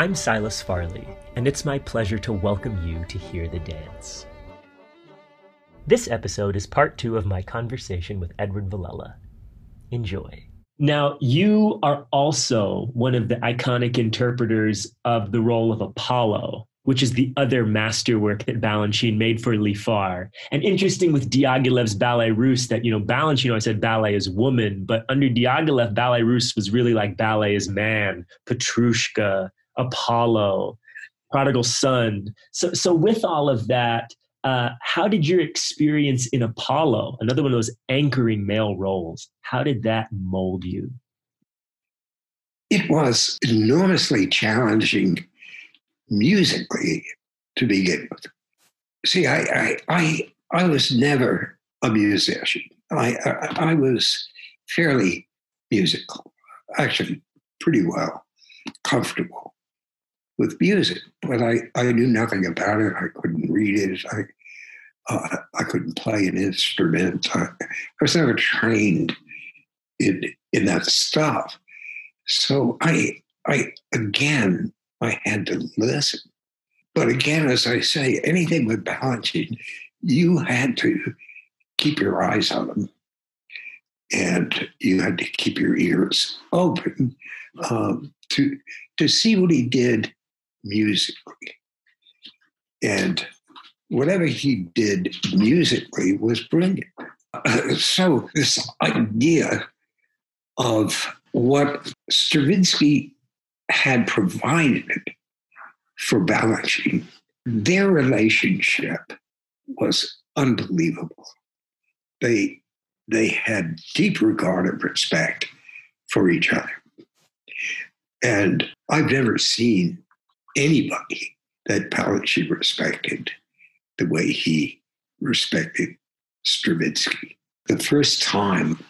I'm Silas Farley, and it's my pleasure to welcome you to Hear the Dance. This episode is part two of my conversation with Edward Villella. Enjoy. Now, you are also one of the iconic interpreters of the role of Apollo, which is the other masterwork that Balanchine made for Lifar. And interesting with Diaghilev's Ballet Russe that, you know, Balanchine always said ballet is woman, but under Diaghilev, Ballet Russe was really like ballet is man, Petrushka, Apollo, Prodigal Son. So, so with all of that, uh, how did your experience in Apollo, another one of those anchoring male roles, how did that mold you? It was enormously challenging musically to begin with. See, I, I, I, I was never a musician. I, I, I was fairly musical, actually pretty well comfortable with music, but I, I knew nothing about it. I couldn't read it. I, uh, I couldn't play an instrument. I, I was never trained in, in that stuff. So I, I again, I had to listen. But again, as I say, anything with Balanchine, you had to keep your eyes on them and you had to keep your ears open um, to to see what he did musically. And whatever he did musically was brilliant. Uh, so, this idea of what Stravinsky had provided for Balanchine, their relationship was unbelievable. They, they had deep regard and respect for each other. And I've never seen anybody that Balanchine respected the way he respected Stravinsky. The first time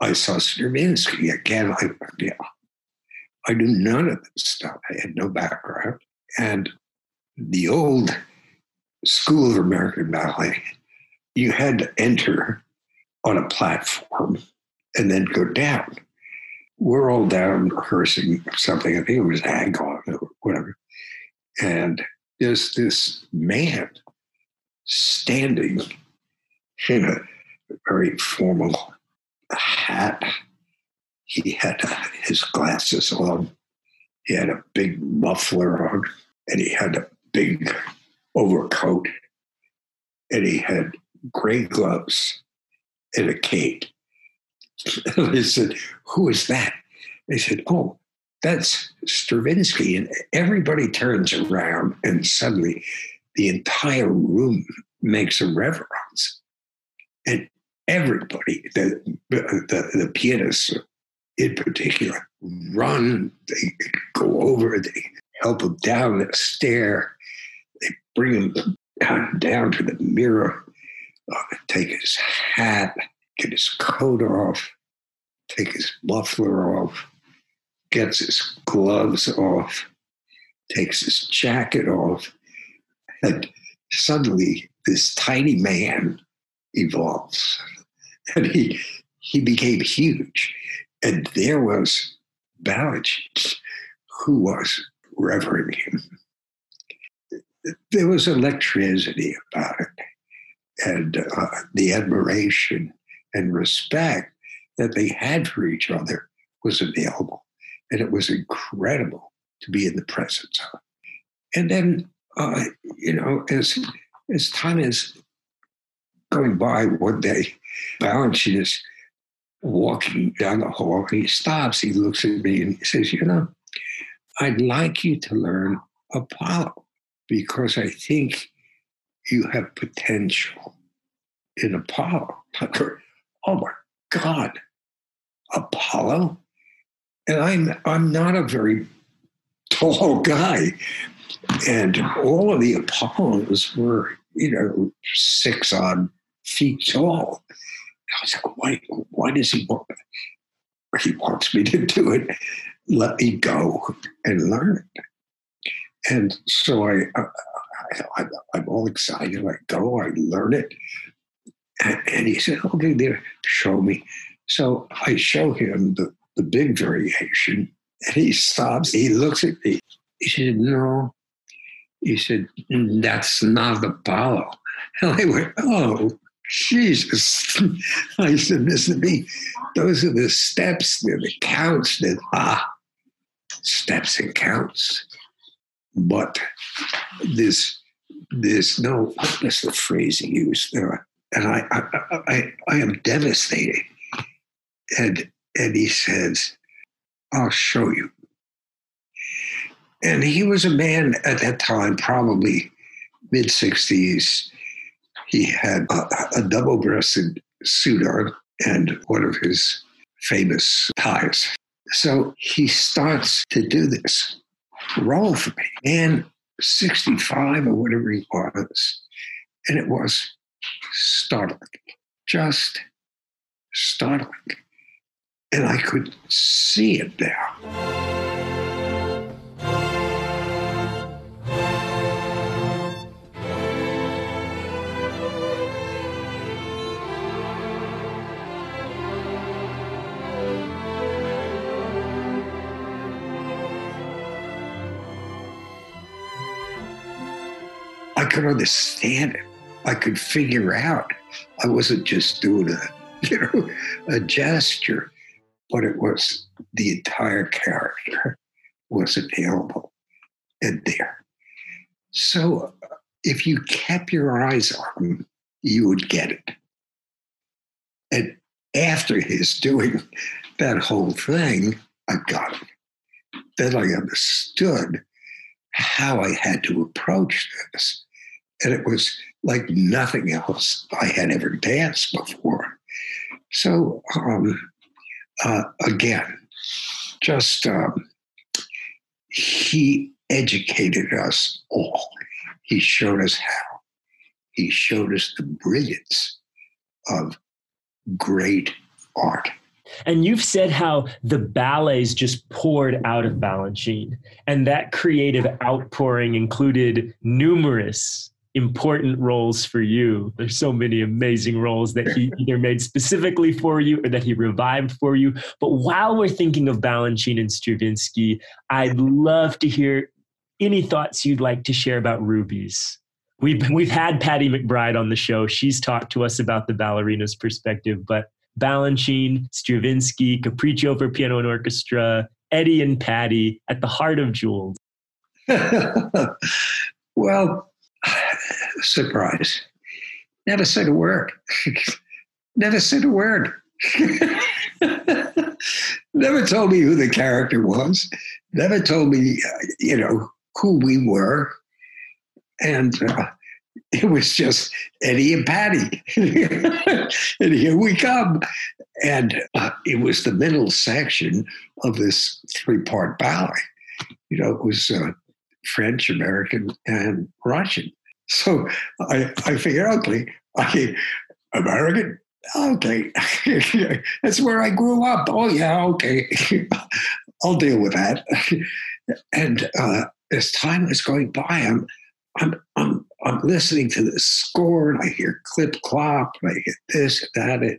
I saw Stravinsky, again, I, yeah, I knew none of this stuff. I had no background. And the old School of American Ballet, you had to enter on a platform and then go down. We're all down rehearsing something. I think it was Agon or whatever. And there's this man standing in a very formal hat. He had his glasses on. He had a big muffler on, and he had a big overcoat, and he had gray gloves and a cane. I said, Who is that? They said, Oh, that's Stravinsky. And everybody turns around, and suddenly the entire room makes a reverence. And everybody, the, the, the pianists in particular, run, they go over, they help him down the stair, they bring him down to the mirror, uh, take his hat, get his coat off, take his muffler off, gets his gloves off, takes his jacket off, and suddenly this tiny man evolves. And he he became huge. And there was Balanchine, who was revering him. There was electricity about it, and uh, the admiration and respect that they had for each other was available. And it was incredible to be in the presence of. And then uh, you know, as as time is going by, one day, Balanchine is walking down the hall. He stops. He looks at me and he says, "You know, I'd like you to learn Apollo because I think you have potential in Apollo." oh my God, Apollo! And I'm I'm not a very tall guy. And all of the Apollos were, you know, six odd feet tall. I was like, why, why does he want He wants me to do it. Let me go and learn it. And so I, I, am all excited. I go, I learn it. And, and he said, okay, there, show me. So I show him the, the big variation and he stops. He looks at me He said, No. He said, That's not Apollo. And I went, Oh, Jesus. I said, Listen to me. Those are the steps, they're the counts that, ah, steps and counts. But this, this, no, that's the phrase he used there. And I, I, I, I am devastated. And, and he says, I'll show you. And he was a man at that time, probably mid 60s. He had a, a double breasted suit on and one of his famous ties. So he starts to do this role for me. And 65 or whatever he was. And it was startling, just startling. And I could see it there. I could understand it. I could figure out. I wasn't just doing a, you know, a gesture, but it was the entire character was available and there. So if you kept your eyes on him, you would get it. And after his doing that whole thing, I got it. Then I understood how I had to approach this. And it was like nothing else I had ever danced before. So, um, uh, again, just um, he educated us all. He showed us how. He showed us the brilliance of great art. And you've said how the ballets just poured out of Balanchine, and that creative outpouring included numerous important roles for you. There's so many amazing roles that he either made specifically for you or that he revived for you. But while we're thinking of Balanchine and Stravinsky, I'd love to hear any thoughts you'd like to share about rubies. We've, we've had Patty McBride on the show. She's talked to us about the ballerina's perspective, but Balanchine, Stravinsky, Capriccio for piano and orchestra, Eddie and Patty at the heart of Jewels. well, surprise. Never said a word. Never said a word. Never told me who the character was. Never told me, uh, you know, who we were. And uh, it was just Eddie and Patty. and here we come. And uh, it was the middle section of this three part ballet. You know, it was uh, French, American, and Russian. So I, I figured, okay, I, American, okay, that's where I grew up. Oh, yeah, okay, I'll deal with that. and uh, as time is going by, I'm, I'm, I'm, I'm listening to the score and I hear clip clop, and I get this, that, and,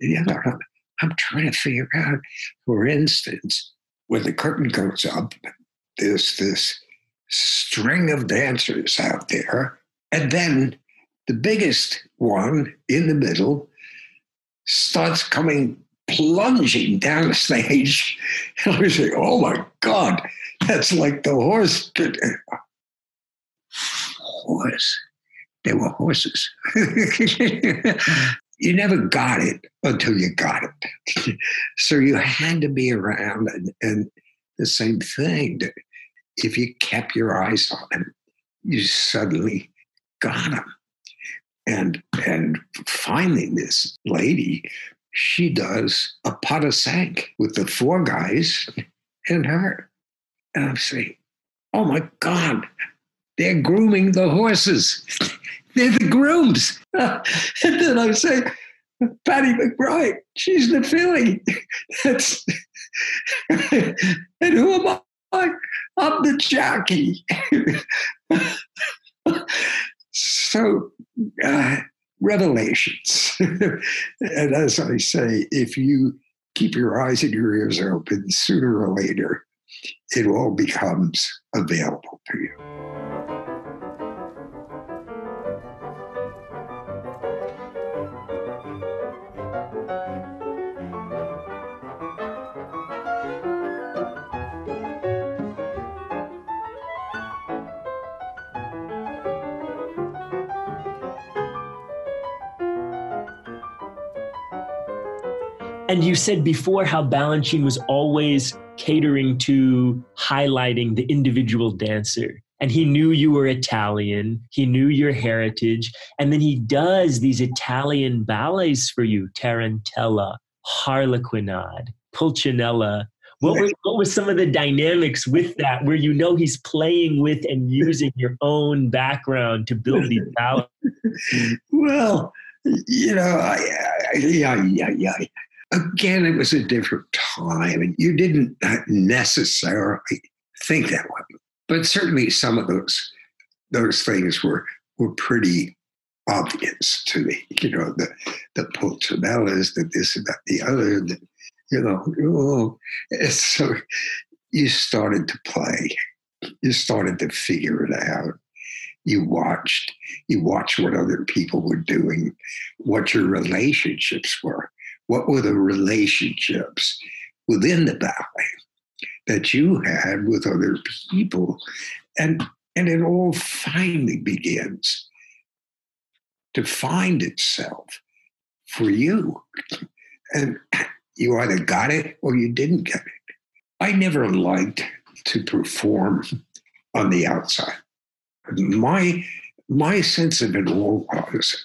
the other. I'm, I'm trying to figure out, for instance, when the curtain goes up, there's this string of dancers out there. And then the biggest one in the middle starts coming plunging down the stage. And was like, oh my God, that's like the horse. Horse. They were horses. you never got it until you got it. so you had to be around and, and the same thing if you kept your eyes on him, you suddenly got him. And and finally, this lady, she does a pas de cinq with the four guys and her. And I'm saying, oh my God, they're grooming the horses. they're the grooms. and then I say, Patty McBride, she's the filly. That's and who am I? I'm the jockey. so, uh, revelations. and as I say, if you keep your eyes and your ears open, sooner or later, it all becomes available to you. And you said before how Balanchine was always catering to highlighting the individual dancer. And he knew you were Italian, he knew your heritage. And then he does these Italian ballets for you Tarantella, Harlequinade, Pulcinella. What were, what was some of the dynamics with that where you know he's playing with and using your own background to build these ballets? well, you know, I, I, yeah, yeah, yeah. Again, it was a different time, and you didn't uh, necessarily think that way. But certainly, some of those those things were were pretty obvious to me. You know, the the Pulcinellas, the this and that, the other. The, you know, oh, so you started to play. You started to figure it out. You watched. You watched what other people were doing, what your relationships were what were the relationships within the ballet that you had with other people? And and it all finally begins to find itself for you. And you either got it or you didn't get it. I never liked to perform on the outside. My my sense of it all was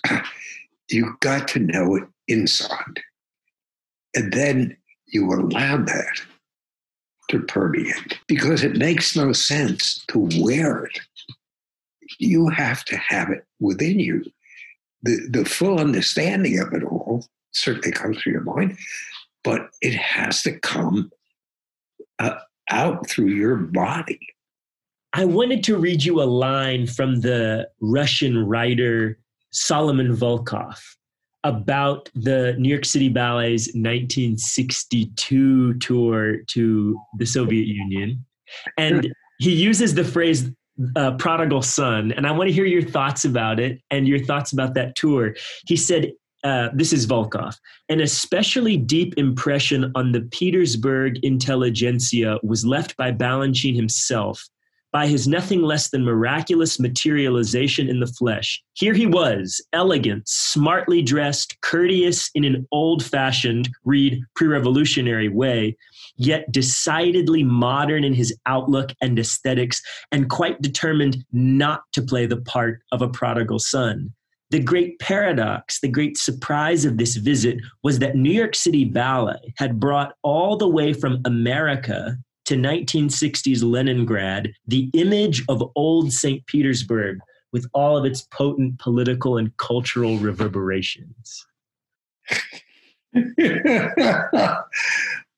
you got to know it inside and then you allow that to permeate because it makes no sense to wear it. You have to have it within you. The, the full understanding of it all certainly comes through your mind, but it has to come uh, out through your body. I wanted to read you a line from the Russian writer Solomon Volkov about the New York City Ballet's 1962 tour to the Soviet Union. And he uses the phrase uh, prodigal son. And I want to hear your thoughts about it and your thoughts about that tour. He said, uh, this is Volkov. An especially deep impression on the Petersburg intelligentsia was left by Balanchine himself by his nothing less than miraculous materialization in the flesh. Here he was, elegant, smartly dressed, courteous in an old fashioned, read pre revolutionary way, yet decidedly modern in his outlook and aesthetics, and quite determined not to play the part of a prodigal son. The great paradox, the great surprise of this visit was that New York City Ballet had brought all the way from America to 1960s Leningrad the image of old St. Petersburg with all of its potent political and cultural reverberations?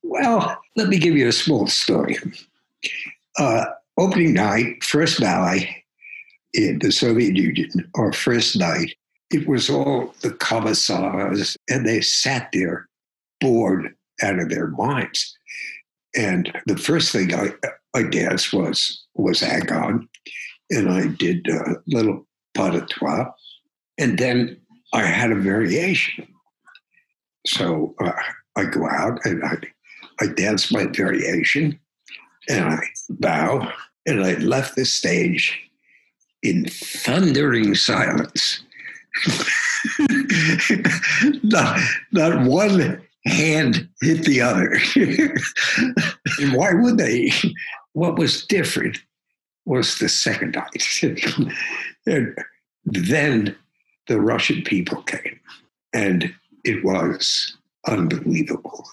well, let me give you a small story. Uh, opening night, first ballet in the Soviet Union, our first night, it was all the commissars, and they sat there bored out of their minds. And the first thing I, I danced was was Agon, and I did a little pas de trois, and then I had a variation. So uh, I go out and I I dance my variation, and I bow, and I left the stage in thundering silence. not, not one hand hit the other. and why would they? What was different was the second night. and then the Russian people came, and it was unbelievable.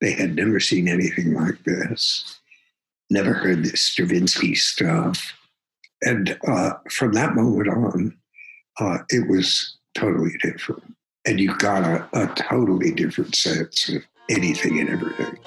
They had never seen anything like this, never heard this Stravinsky stuff. And uh, from that moment on, uh, it was totally different and you've got a, a totally different sense of anything and everything.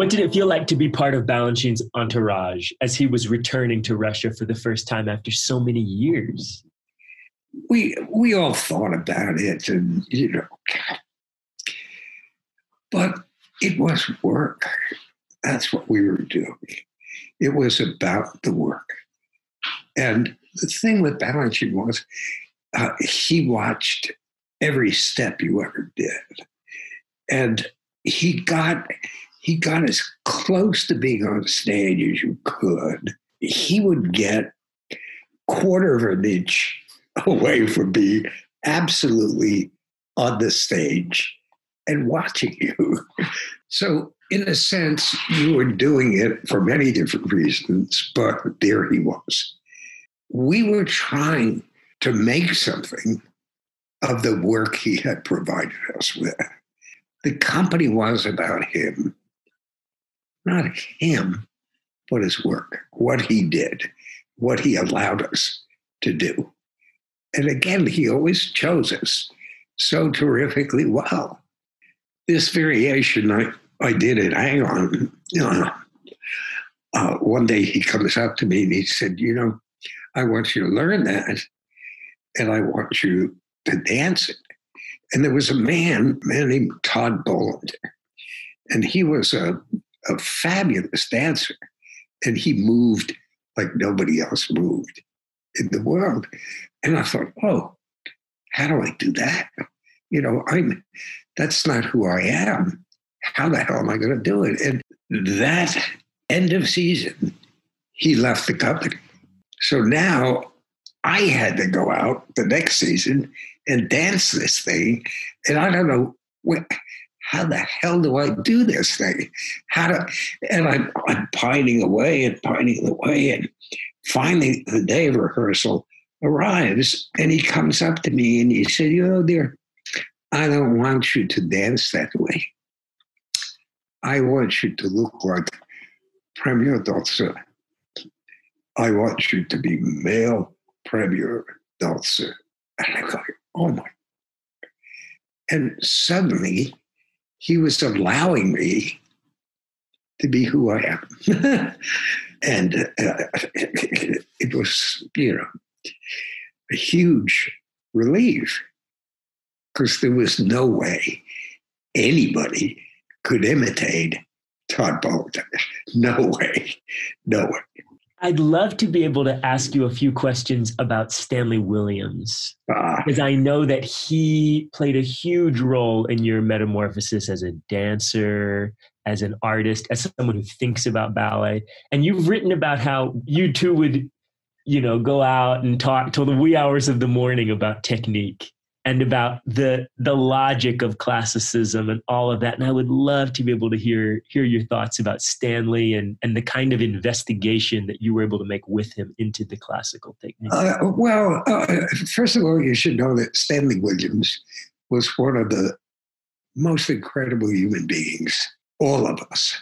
What did it feel like to be part of Balanchine's entourage as he was returning to Russia for the first time after so many years? We we all thought about it, and you know, but it was work. That's what we were doing. It was about the work, and the thing with Balanchine was uh, he watched every step you ever did, and he got he got as close to being on stage as you could. He would get quarter of an inch away from being absolutely on the stage and watching you. So, in a sense, you were doing it for many different reasons, but there he was. We were trying to make something of the work he had provided us with. The company was about him not him, but his work, what he did, what he allowed us to do. And again, he always chose us so terrifically well. This variation I, I did it, hang on. Know, uh, one day he comes up to me and he said, You know, I want you to learn that and I want you to dance it. And there was a man, man named Todd Bolender, and he was a a fabulous dancer. And he moved like nobody else moved in the world. And I thought, oh, how do I do that? You know, I'm that's not who I am. How the hell am I going to do it? And that end of season, he left the company. So now I had to go out the next season and dance this thing. And I don't know how the hell do I do this thing? How do, and I'm, I'm pining away and pining away. And finally, the day of rehearsal arrives, and he comes up to me and he said, You know, dear, I don't want you to dance that way. I want you to look like Premier Dolce. I want you to be male Premier Dolce. And I go, Oh my. And suddenly, he was allowing me to be who I am. and uh, it was, you know, a huge relief because there was no way anybody could imitate Todd Bolender. No way. No way. I'd love to be able to ask you a few questions about Stanley Williams uh, because I know that he played a huge role in your metamorphosis as a dancer, as an artist, as someone who thinks about ballet. And you've written about how you two would, you know, go out and talk till the wee hours of the morning about technique and about the the logic of classicism and all of that. And I would love to be able to hear hear your thoughts about Stanley and and the kind of investigation that you were able to make with him into the classical technique. Uh, well, uh, first of all, you should know that Stanley Williams was one of the most incredible human beings all of us,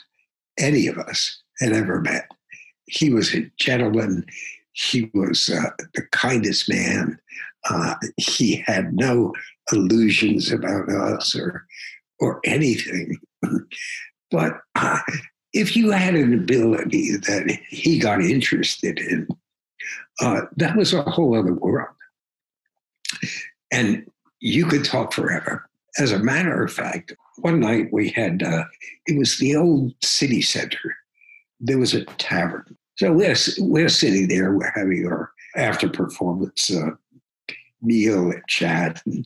any of us, had ever met. He was a gentleman. He was uh, the kindest man. Uh, he had no illusions about us or or anything. but uh, if you had an ability that he got interested in, uh, that was a whole other world. And you could talk forever. As a matter of fact, one night we had, uh, it was the old city center. There was a tavern. So we're, we're sitting there, we're having our after performance uh, meal and chat, and,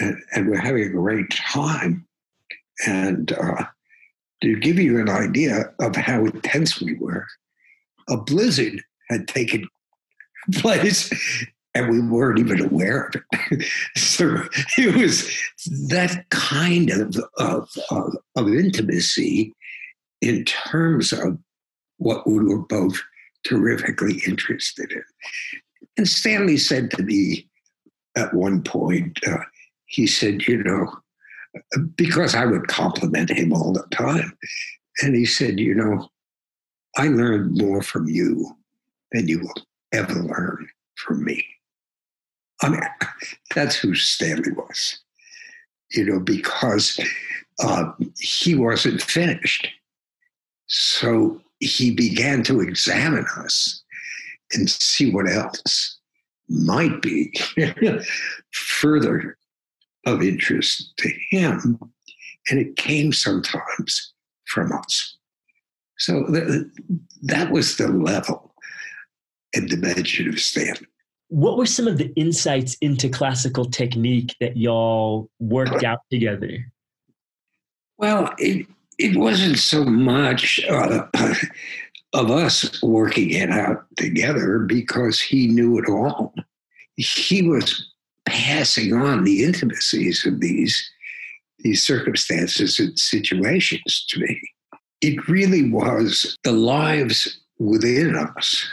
and, and, we're having a great time. And uh, to give you an idea of how intense we were, a blizzard had taken place and we weren't even aware of it. so it was that kind of, of, of, of intimacy in terms of what we were both terrifically interested in. And Stanley said to me, at one point, uh, he said, you know, because I would compliment him all the time. And he said, you know, I learned more from you than you will ever learn from me. I mean, that's who Stanley was, you know, because uh, he wasn't finished. So he began to examine us and see what else might be further of interest to him. And it came sometimes from us. So the, that was the level and dimension of Stan. What were some of the insights into classical technique that y'all worked out together? Well, it, it wasn't so much uh, of us working it out together because he knew it all. He was passing on the intimacies of these, these circumstances and situations to me. It really was the lives within us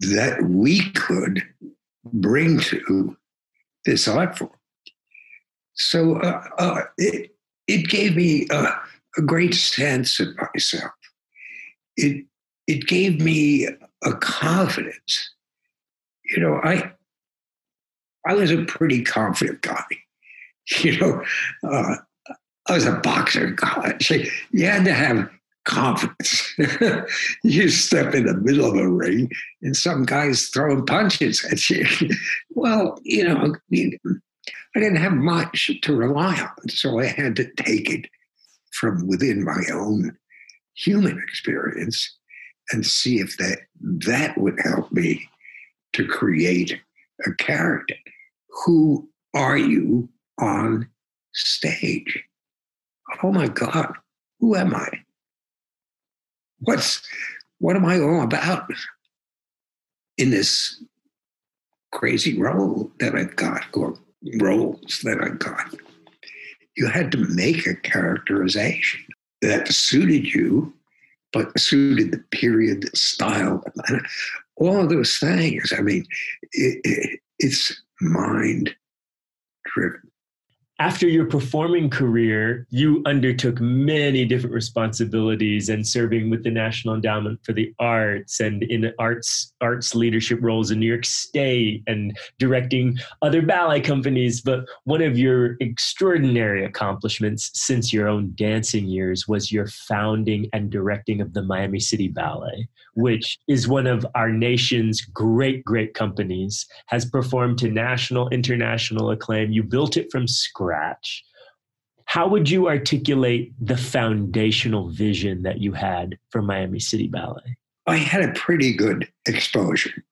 that we could bring to this art form. So uh, uh, it, it gave me a, a great sense of myself. It, it gave me a confidence. You know, I, I was a pretty confident guy. You know, uh, I was a boxer in college. You had to have confidence. you step in the middle of a ring and some guy's throwing punches at you. well, you know, I didn't have much to rely on, so I had to take it from within my own human experience and see if that that would help me to create a character. Who are you on stage? Oh my God, who am I? what's what am I all about in this crazy role that I've got or roles that I've got? You had to make a characterization that suited you, but suited the period, style, all of those things. I mean, it, it, it's mind driven after your performing career, you undertook many different responsibilities and serving with the National Endowment for the Arts and in arts arts leadership roles in New York State and directing other ballet companies. But one of your extraordinary accomplishments since your own dancing years was your founding and directing of the Miami City Ballet, which is one of our nation's great, great companies, has performed to national, international acclaim. You built it from scratch scratch, how would you articulate the foundational vision that you had for Miami City Ballet? I had a pretty good exposure.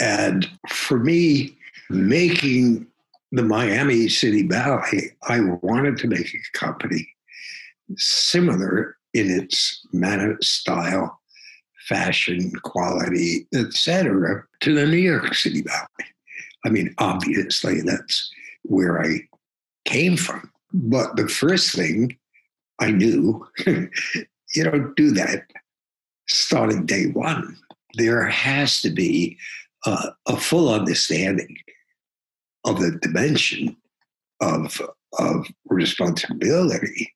And for me, making the Miami City Ballet, I wanted to make a company similar in its manner, style, fashion, quality, etc., to the New York City Ballet. I mean, obviously, that's where I came from. But the first thing I knew, you don't do that starting day one. There has to be a full understanding of the dimension of, of responsibility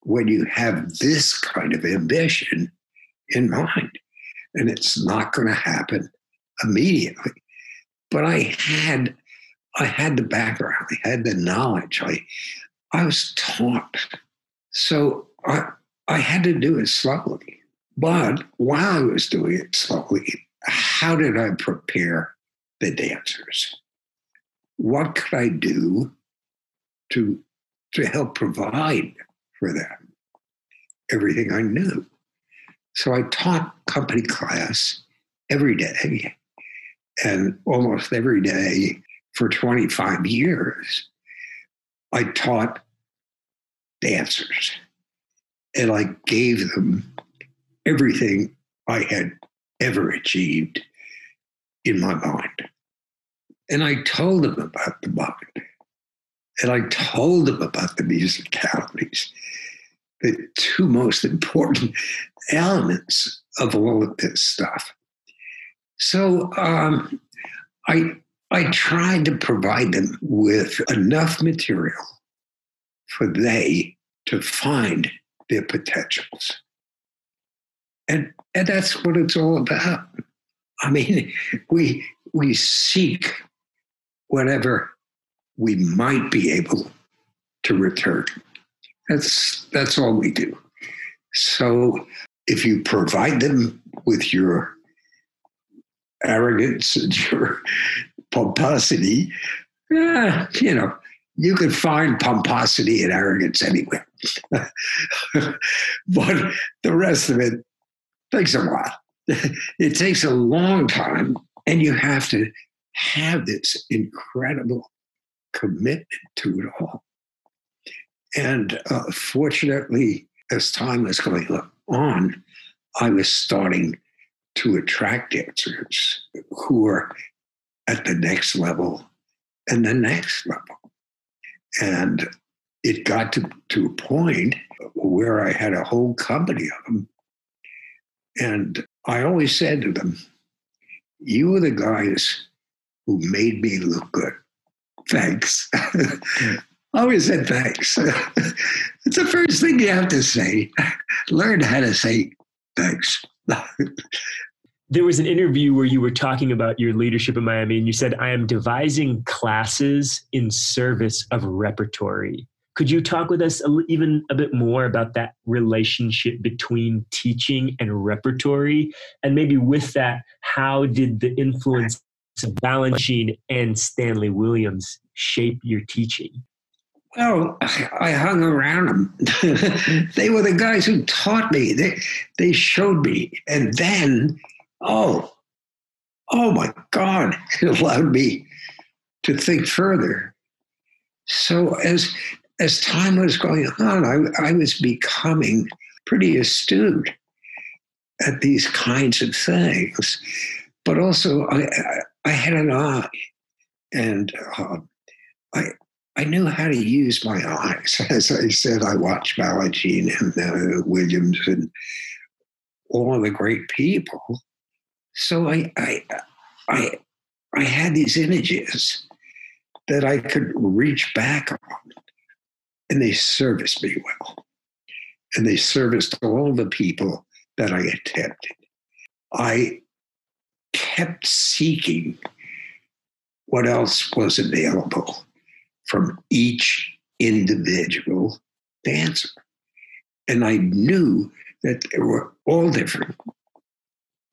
when you have this kind of ambition in mind. And it's not going to happen immediately. But I had I had the background, I had the knowledge, I, I was taught. So I, I had to do it slowly. But while I was doing it slowly, how did I prepare the dancers? What could I do to, to help provide for them everything I knew? So I taught company class every day. And almost every day, for 25 years, I taught dancers and I gave them everything I had ever achieved in my mind. And I told them about the mind. And I told them about the musicalities, the two most important elements of all of this stuff. So um, I I tried to provide them with enough material for they to find their potentials. And, and that's what it's all about. I mean, we, we seek whatever we might be able to return. That's, that's all we do. So if you provide them with your arrogance and your pomposity, eh, you know, you can find pomposity and arrogance anywhere. but the rest of it takes a while. it takes a long time, and you have to have this incredible commitment to it all. And uh, fortunately, as time was going on, I was starting to attract dancers who were at the next level and the next level. And it got to, to a point where I had a whole company of them. And I always said to them, You are the guys who made me look good. Thanks. I always said thanks. it's the first thing you have to say. Learn how to say thanks. there was an interview where you were talking about your leadership in Miami, and you said, I am devising classes in service of repertory. Could you talk with us even a bit more about that relationship between teaching and repertory? And maybe with that, how did the influence of Balanchine and Stanley Williams shape your teaching? Well, I hung around them. they were the guys who taught me. They, they showed me. And then, oh, oh my God, it allowed me to think further. So as as time was going on, I, I was becoming pretty astute at these kinds of things. But also, I, I, had an eye, and uh, I I knew how to use my eyes. As I said, I watched Balanchine and uh, Williams and all the great people. So I, I, I, I had these images that I could reach back on and they serviced me well. And they serviced all the people that I attempted. I kept seeking what else was available from each individual dancer. And I knew that they were all different,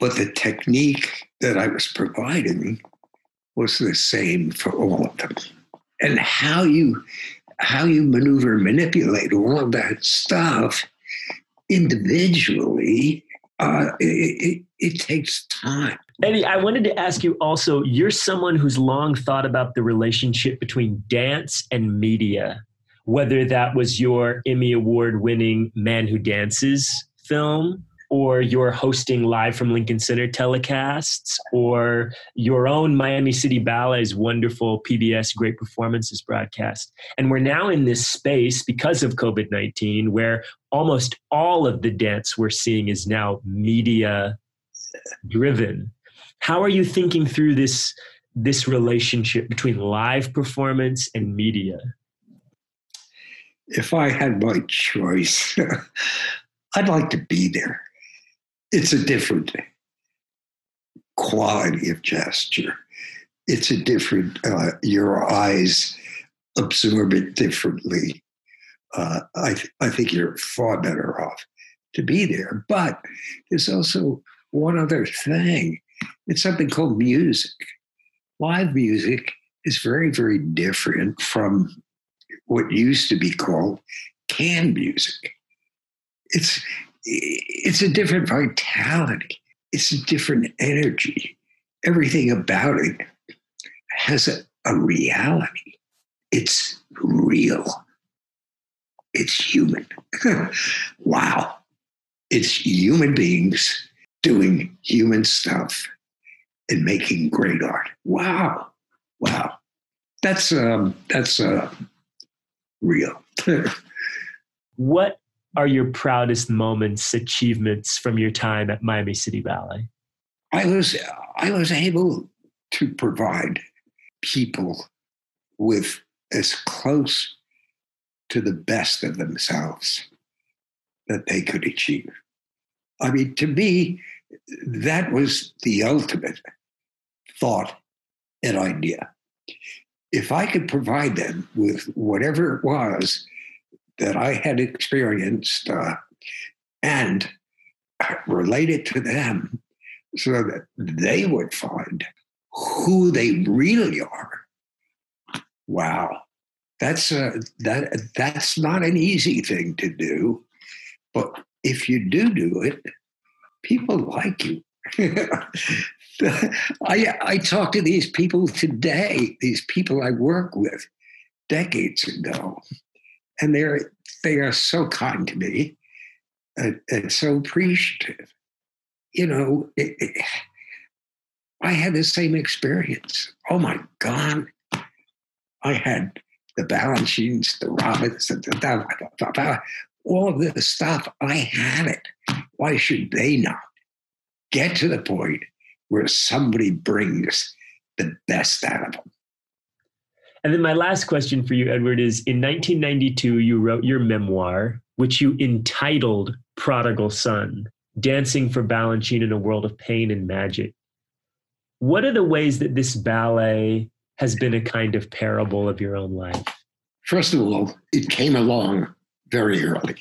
but the technique that I was providing was the same for all of them. And how you how you maneuver manipulate all of that stuff individually, uh, it, it, it takes time. Eddie, I wanted to ask you also you're someone who's long thought about the relationship between dance and media, whether that was your Emmy Award winning Man Who Dances film or you're hosting live from Lincoln Center telecasts, or your own Miami City Ballet's wonderful PBS Great Performances broadcast. And we're now in this space because of COVID 19 where almost all of the dance we're seeing is now media driven. How are you thinking through this, this relationship between live performance and media? If I had my choice, I'd like to be there it's a different quality of gesture. It's a different, uh, your eyes absorb it differently. Uh, I, th- I think you're far better off to be there. But there's also one other thing it's something called music. Live music is very, very different from what used to be called canned music. It's it's a different vitality. It's a different energy. Everything about it has a, a reality. It's real. It's human. wow. It's human beings doing human stuff and making great art. Wow. Wow. That's um that's uh real. what are your proudest moments, achievements from your time at Miami City Ballet? I was I was able to provide people with as close to the best of themselves that they could achieve. I mean, to me, that was the ultimate thought and idea. If I could provide them with whatever it was that I had experienced uh, and related to them so that they would find who they really are. Wow. That's a, that that's not an easy thing to do, but if you do do it, people like you. I I talk to these people today, these people I work with decades ago, and they're they are so kind to me and, and so appreciative. You know, it, it, I had the same experience. Oh my God. I had the Balanchines, the Robbins, the, the, the, all of this stuff. I had it. Why should they not get to the point where somebody brings the best out of them? And then my last question for you, Edward, is in 1992, you wrote your memoir, which you entitled Prodigal Son Dancing for Balanchine in a World of Pain and Magic. What are the ways that this ballet has been a kind of parable of your own life? First of all, it came along very early.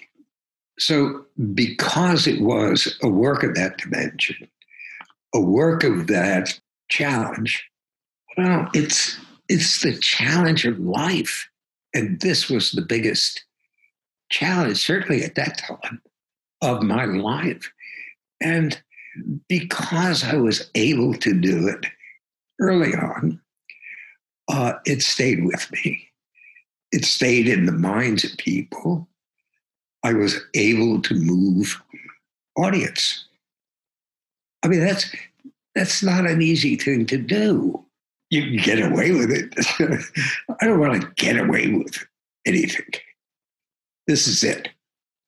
So, because it was a work of that dimension, a work of that challenge, well, it's it's the challenge of life. And this was the biggest challenge, certainly at that time, of my life. And because I was able to do it early on, uh, it stayed with me. It stayed in the minds of people. I was able to move audience. I mean, that's that's not an easy thing to do you can get away with it. I don't want to get away with anything. This is it.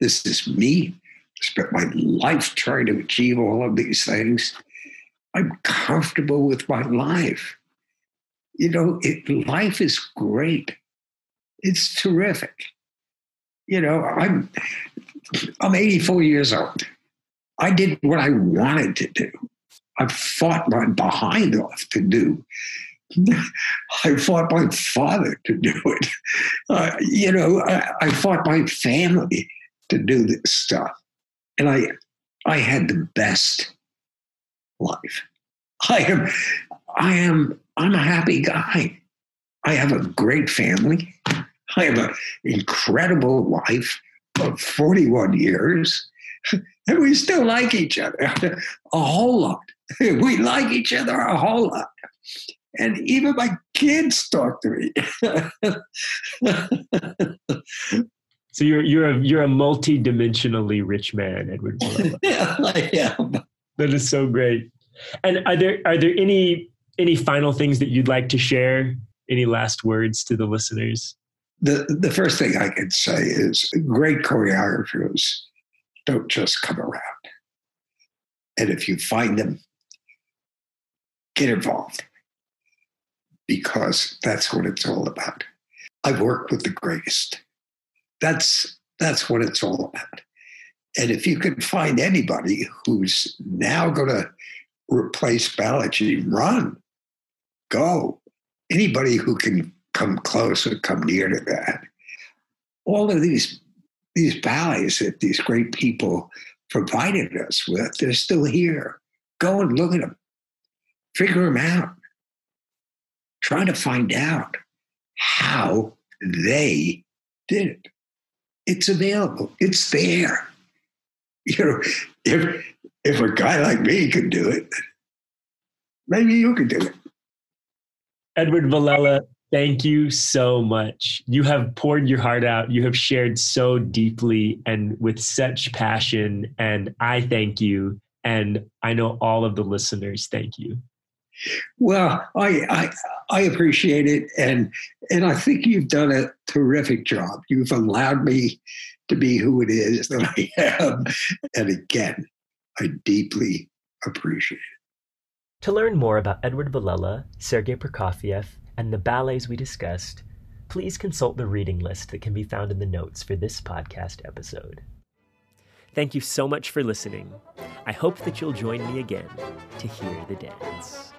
This is me. I spent my life trying to achieve all of these things. I'm comfortable with my life. You know, it, life is great. It's terrific. You know, I'm I'm 84 years old. I did what I wanted to do. I fought my behind off to do I fought my father to do it. Uh, you know, I, I, fought my family to do this stuff, and I, I had the best life. I am, I am, I'm a happy guy. I have a great family. I have an incredible wife of 41 years, and we still like each other a whole lot. We like each other a whole lot and even my kids talk to me. so you're you're a you're a multi-dimensionally rich man, Edward. yeah, I am. That is so great. And are there are there any any final things that you'd like to share? Any last words to the listeners? The the first thing I can say is great choreographers don't just come around. And if you find them, get involved because that's what it's all about. I've worked with the greatest. That's that's what it's all about. And if you can find anybody who's now going to replace Balanchine, run, go. Anybody who can come close or come near to that. All of these these ballets that these great people provided us with, they're still here. Go and look at them. Figure them out trying to find out how they did it. It's available. It's there. You know, if if a guy like me could do it, maybe you could do it. Edward Villella, thank you so much. You have poured your heart out. You have shared so deeply and with such passion. And I thank you. And I know all of the listeners thank you. Well, I, I, I appreciate it, and and I think you've done a terrific job. You've allowed me to be who it is that I am, and again, I deeply appreciate it. To learn more about Edward Villella, Sergei Prokofiev, and the ballets we discussed, please consult the reading list that can be found in the notes for this podcast episode. Thank you so much for listening. I hope that you'll join me again to hear the dance.